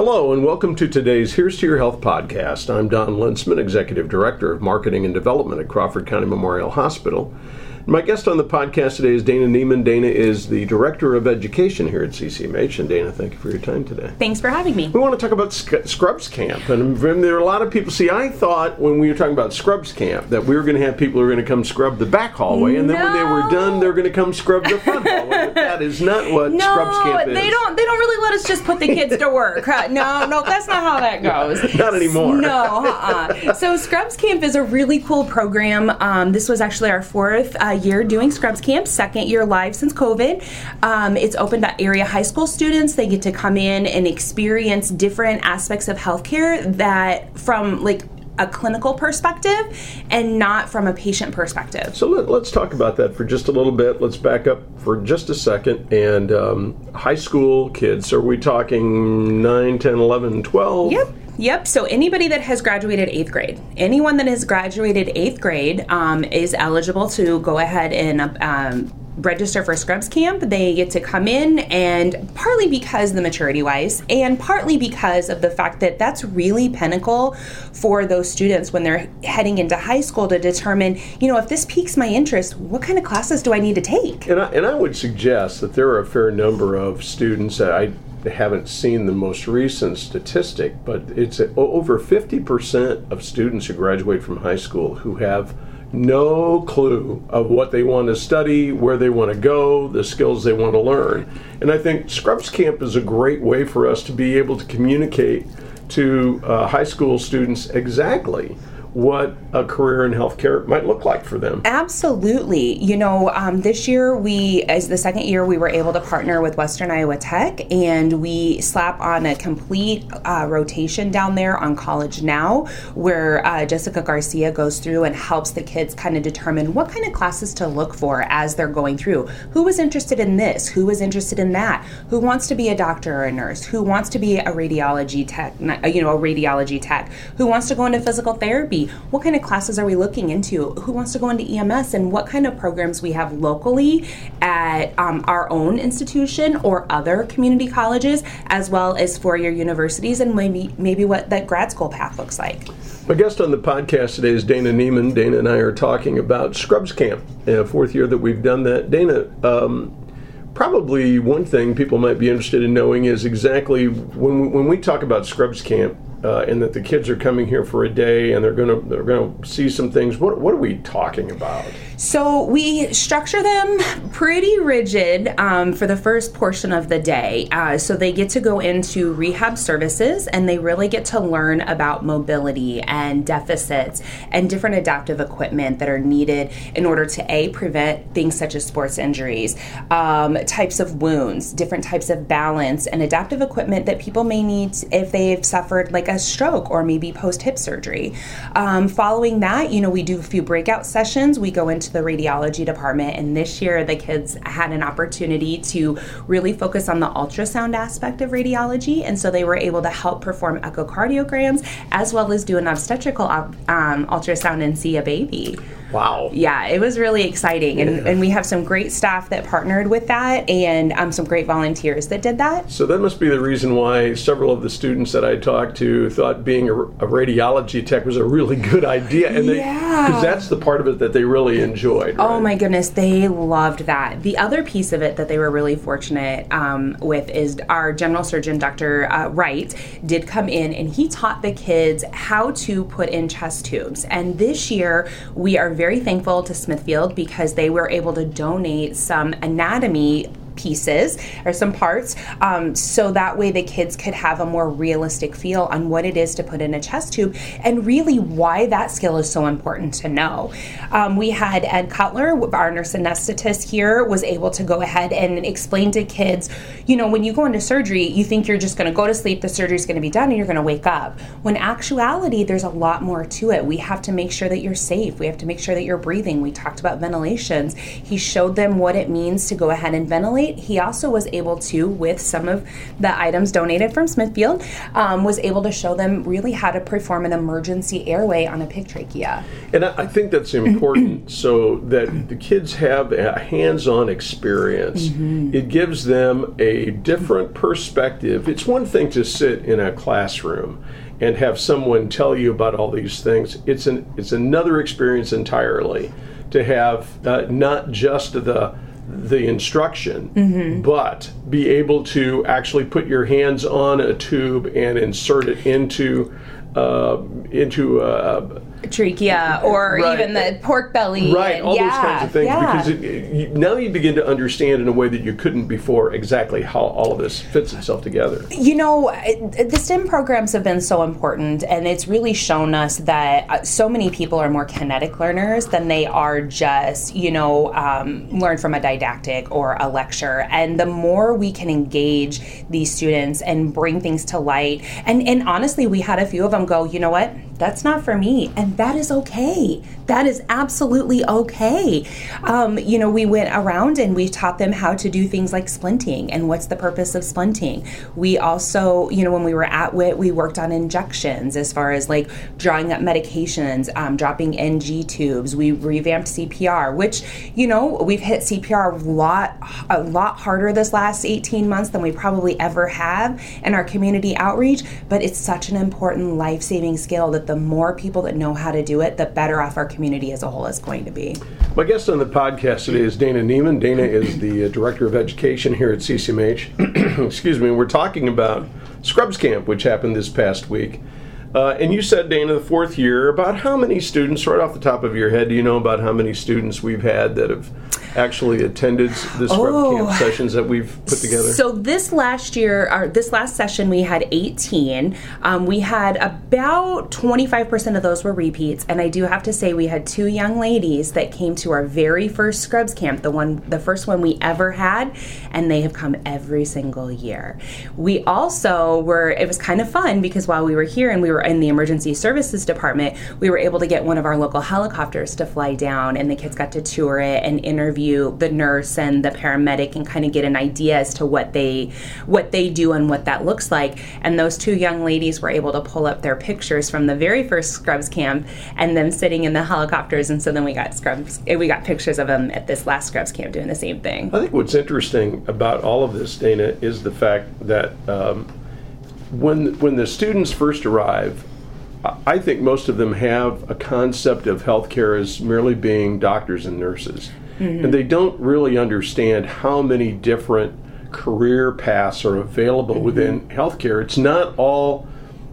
Hello, and welcome to today's Here's to Your Health podcast. I'm Don Linsman, Executive Director of Marketing and Development at Crawford County Memorial Hospital. My guest on the podcast today is Dana Neemann. Dana is the Director of Education here at CCMH. And Dana, thank you for your time today. Thanks for having me. We want to talk about Scrubs Camp. And there are a lot of people. See, I thought when we were talking about Scrubs Camp that we were going to have people who are going to come scrub the back hallway. And then no. when they were done, they're going to come scrub the front hallway. But that is not what no, Scrubs Camp is. They don't, they don't really let us just put the kids to work. no, no, that's not how that goes. not anymore. No, uh-uh. So Scrubs Camp is a really cool program. Um, this was actually our fourth uh, year doing Scrubs Camp, second year live since COVID. Um, it's open to area high school students. They get to come in and experience different aspects of healthcare that from like a clinical perspective and not from a patient perspective. So let, us talk about that for just a little bit. Let's back up for just a second. And um, high school kids, are we talking 9, 10, 11, 12? Yep. Yep. So anybody that has graduated eighth grade, anyone that has graduated eighth grade um, is eligible to go ahead and um, register for Scrubs Camp. They get to come in, and partly because the maturity wise, and partly because of the fact that that's really pinnacle for those students when they're heading into high school to determine, you know, if this piques my interest, what kind of classes do I need to take? And I, and I would suggest that there are a fair number of students that I haven't seen the most recent statistic, but it's over 50% of students who graduate from high school who have no clue of what they want to study, where they want to go, the skills they want to learn. And I think Scrubs Camp is a great way for us to be able to communicate to uh, high school students exactly what a career in healthcare might look like for them. Absolutely. You know, um, this year we, as the second year, we were able to partner with Western Iowa Tech and we slap on a complete uh, rotation down there on College Now, where uh, Jessica Garcia goes through and helps the kids kind of determine what kind of classes to look for as they're going through. Who was interested in this? Who was interested in that? Who wants to be a doctor or a nurse? Who wants to be a radiology tech, you know, a radiology tech? Who wants to go into physical therapy? What kind of classes are we looking into? Who wants to go into EMS? And what kind of programs we have locally at um, our own institution or other community colleges, as well as four-year universities, and maybe maybe what that grad school path looks like. My guest on the podcast today is Dana Neemann. Dana and I are talking about Scrubs Camp, a fourth year that we've done that. Dana, um, probably one thing people might be interested in knowing is exactly when when we talk about Scrubs Camp, uh, and that the kids are coming here for a day and they're gonna they're gonna see some things. What what are we talking about? So we structure them pretty rigid um, for the first portion of the day. Uh, so they get to go into rehab services and they really get to learn about mobility and deficits and different adaptive equipment that are needed in order to a prevent things such as sports injuries, um, types of wounds, different types of balance, and adaptive equipment that people may need if they've suffered like a stroke or maybe post hip surgery. Um, following that, you know, we do a few breakout sessions. We go into to the radiology department. And this year, the kids had an opportunity to really focus on the ultrasound aspect of radiology. And so they were able to help perform echocardiograms as well as do an obstetrical um, ultrasound and see a baby. Wow. Yeah, it was really exciting. And, yeah. and we have some great staff that partnered with that and um, some great volunteers that did that. So that must be the reason why several of the students that I talked to thought being a, a radiology tech was a really good idea. And yeah. Because that's the part of it that they really enjoyed. Oh right? Oh my goodness, they loved that. The other piece of it that they were really fortunate um, with is our general surgeon, Dr. Uh, Wright, did come in and he taught the kids how to put in chest tubes. And this year, we are very thankful to Smithfield because they were able to donate some anatomy pieces or some parts um, so that way the kids could have a more realistic feel on what it is to put in a chest tube and really why that skill is so important to know. Um, we had Ed Cutler, our nurse anesthetist here, was able to go ahead and explain to kids, you know, when you go into surgery, you think you're just going to go to sleep, the surgery is going to be done, and you're going to wake up. When actuality, there's a lot more to it. We have to make sure that you're safe. We have to make sure that you're breathing. We talked about ventilations. He showed them what it means to go ahead and ventilate night, he also was able to, with some of the items donated from Smithfield, um, was able to show them really how to perform an emergency airway on a pig trachea. And I, I think that's important so that the kids have a hands on experience. Mm-hmm. It gives them a different perspective. It's one thing to sit in a classroom and have someone tell you about all these things. It's an it's another experience entirely to have uh, not just the the instruction, Mm-hmm. but be able to actually put your hands on a tube and insert it into uh, into a, Trachea or Right. even the pork belly. right and- all yeah, those kinds of things yeah. because it, you, now you begin to understand in a way that you couldn't before exactly how all of this fits itself together. You know, it- the STEM programs have been so important, and it's really shown us that uh, so many people are more kinetic learners than they are just, you know, um, learn from a didactic or a lecture. And the more we can engage these students and bring things to light, and, and honestly, we had a few of them go, you know what? That's not for me. And that is okay. That is absolutely okay. Um, you know, we went around and we taught them how to do things like splinting and what's the purpose of splinting. We also, you know, when we were at WIT, we worked on injections as far as like drawing up medications, um, dropping NG tubes. We revamped CPR, which, you know, we've hit CPR a lot, a lot harder this last 18 months than we probably ever have in our community outreach. But it's such an important life saving skill that the more people that know how to do it, the better off our community as a whole is going to be. My guest on the podcast today is Dana Neemann. Dana is the uh, Director of Education here at CCMH. Excuse me. We're talking about Scrubs Camp, which happened this past week. Uh, and you said, Dana, the fourth year, about how many students, right off the top of your head, do you know about how many students we've had that have actually attended the Scrub Oh. Camp sessions that we've put together? So this last year, or this last session, we had 18. Um, we had about 25% of those were repeats, and I do have to say we had two young ladies that came to our very first Scrubs camp, the one, the first one we ever had, and they have come every single year. We also were. It was kind of fun because while we were here and we were in the emergency services department, we were able to get one of our local helicopters to fly down, and the kids got to tour it and interview the nurse and the paramedic and kind of get an idea as to what they what they do and what that looks like. And those two young ladies were able to pull up their pictures from the very first Scrubs camp and them sitting in the helicopters. And so then we got Scrubs, we got pictures of them at this last Scrubs camp doing the same thing. I think what's interesting about all of this, Dana, is the fact that um, when when the students first arrive, I think most of them have a concept of healthcare as merely being doctors and nurses, Mm-hmm. and they don't really understand how many different career paths are available mm-hmm. within healthcare. It's not all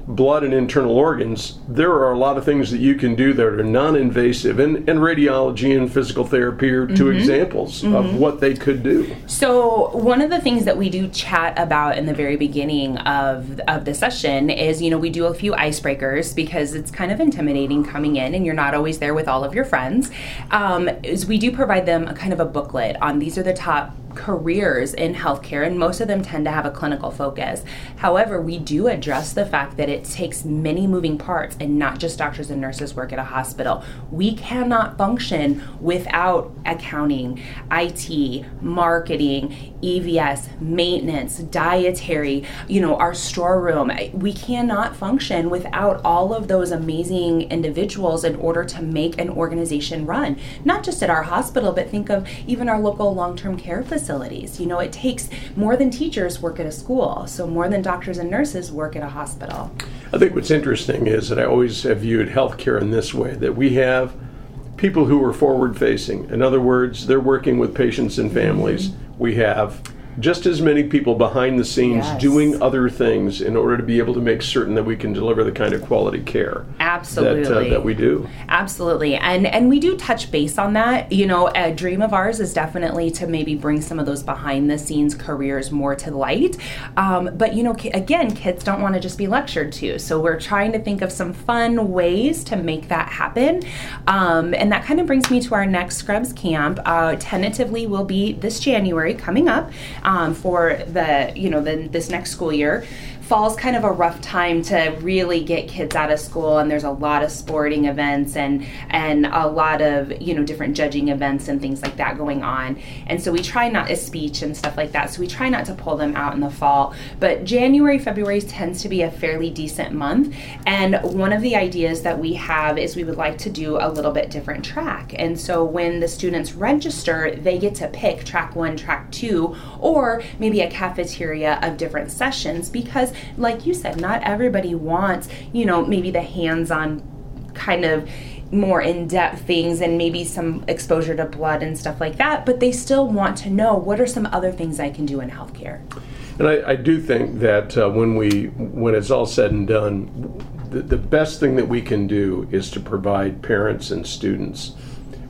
blood and internal organs, there are a lot of things that you can do that are non-invasive, and, and radiology and physical therapy are 2 examples of what they could do. So one of the things that we do chat about in the very beginning of of the session is, you know, we do a few icebreakers because it's kind of intimidating coming in and you're not always there with all of your friends. Um, is we do provide them a kind of a booklet on these are the top careers in healthcare, and most of them tend to have a clinical focus. However, we do address the fact that it takes many moving parts, and not just doctors and nurses work at a hospital. We cannot function without accounting, IT, marketing, EVS, maintenance, dietary, you know, our storeroom. We cannot function without all of those amazing individuals in order to make an organization run. Not just at our hospital, but think of even our local long term care facilities. You know, it takes more than teachers work at a school, so more than doctors and nurses work at a hospital. I think what's interesting is that I always have viewed healthcare in this way that we have people who are forward facing. In other words, they're working with patients and families. We have just as many people behind the scenes Yes. doing other things in order to be able to make certain that we can deliver the kind of quality care that, uh, that we do. Absolutely. And and we do touch base on that. You know, a dream of ours is definitely to maybe bring some of those behind the scenes careers more to light. Um, but you know, again, kids don't want to just be lectured to. So we're trying to think of some fun ways to make that happen. Um, and that kind of brings me to our next Scrubs camp. Uh, tentatively will be this January coming up um, for the, you know, the, this next school year fall's kind of a rough time to really get kids out of school, and there's a lot of sporting events and and a lot of you know different judging events and things like that going on. And so we try not a speech and stuff like that. So we try not to pull them out in the fall. But January, February tends to be a fairly decent month. And one of the ideas that we have is we would like to do a little bit different track. And so when the students register, they get to pick track one, track two, or maybe a cafeteria of different sessions because, like you said, not everybody wants, you know, maybe the hands on kind of more in-depth things and maybe some exposure to blood and stuff like that but they still want to know what are some other things i can do in healthcare and I, I do think that uh, when we when it's all said and done, the, the best thing that we can do is to provide parents and students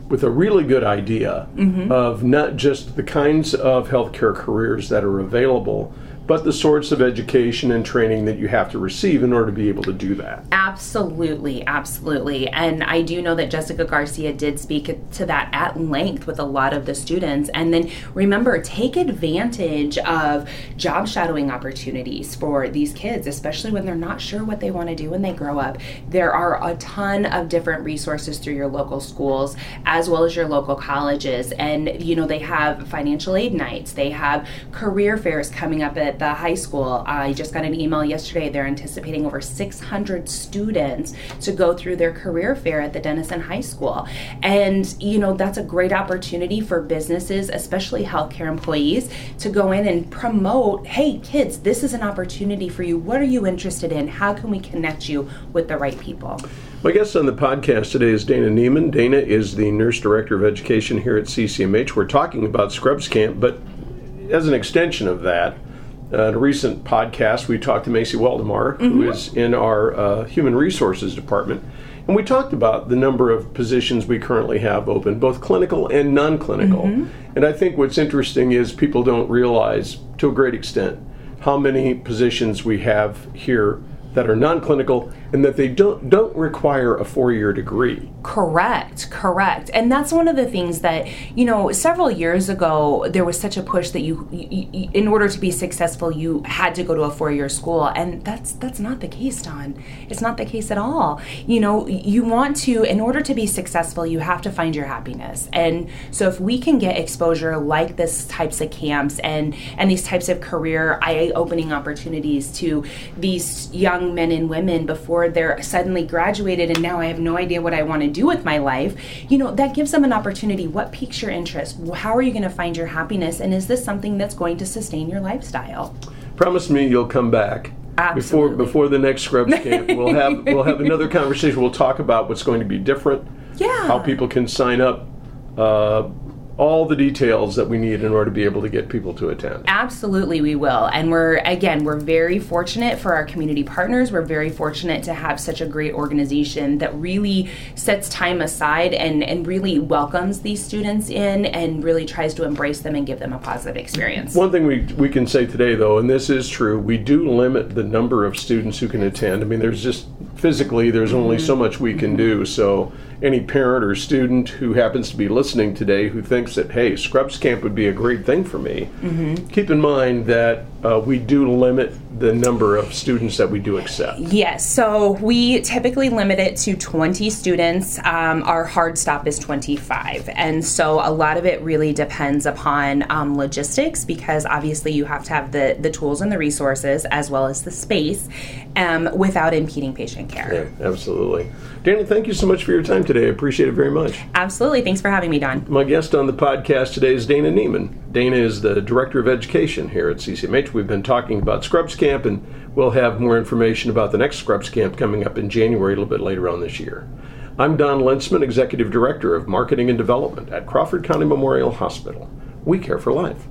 with a really good idea mm-hmm. of not just the kinds of healthcare careers that are available, but the sorts of education and training that you have to receive in order to be able to do that. Absolutely, absolutely. And I do know that Jessica Garcia did speak to that at length with a lot of the students. And then remember, take advantage of job shadowing opportunities for these kids, especially when they're not sure what they want to do when they grow up. There are a ton of different resources through your local schools as well as your local colleges. And, you know, they have financial aid nights, they have career fairs coming up at the high school. I just got an email yesterday. They're anticipating over 600 students to go through their career fair at the Denison High School. And, you know, that's a great opportunity for businesses, especially healthcare employees, to go in and promote hey, kids, this is an opportunity for you. What are you interested in? How can we connect you with the right people? My guest on the podcast today is Dana Neemann. Dana is the Nurse Director of Education here at CCMH. We're talking about Scrubs Camp, but as an extension of that, uh, in a recent podcast, we talked to Macy Waldemar, mm-hmm. who is in our uh, Human Resources Department, and we talked about the number of positions we currently have open, both clinical and non clinical. Mm-hmm. And I think what's interesting is people don't realize, to a great extent, how many positions we have here that are non-clinical and that they don't don't require a four-year degree. Correct, correct. And that's one of the things that, you know, several years ago there was such a push that you, you, you in order to be successful you had to go to a four-year school and that's that's not the case, Don. It's not the case at all. You know, you want to in order to be successful you have to find your happiness. And so if we can get exposure like this types of camps and and these types of career eye-opening opportunities to these young young men and women before they're suddenly graduated and now I have no idea what I want to do with my life, you know, that gives them an opportunity. What piques your interest? How are you going to find your happiness? And is this something that's going to sustain your lifestyle? Promise me you'll come back. Absolutely. Before before the next Scrubs camp, we'll have we'll have another conversation. We'll talk about what's going to be different. Yeah. How people can sign up. Uh, all the details that we need in order to be able to get people to attend. Absolutely, we will. And we're, again, we're very fortunate for our community partners. We're very fortunate to have such a great organization that really sets time aside and, and really welcomes these students in and really tries to embrace them and give them a positive experience. One thing we, we can say today, though, and this is true, we do limit the number of students who can attend. I mean, there's just physically, there's only mm-hmm. so much we can do. So, any parent or student who happens to be listening today who thinks that, hey, Scrubs Camp would be a great thing for me, mm-hmm. keep in mind that uh, we do limit the number of students that we do accept. Yes, so we typically limit it to 20 students. Um, our hard stop is 25. And so a lot of it really depends upon um, logistics because obviously you have to have the, the tools and the resources as well as the space um, without impeding patient care. Yeah, absolutely. Dana, thank you so much for your time today. I appreciate it very much. Absolutely. Thanks for having me, Don. My guest on the podcast today is Dana Neemann. Dana is the Director of Education here at CCMH. We've been talking about Scrubs Camp, and we'll have more information about the next Scrubs Camp coming up in January, a little bit later on this year. I'm Don Lensman, Executive Director of Marketing and Development at Crawford County Memorial Hospital. We care for life.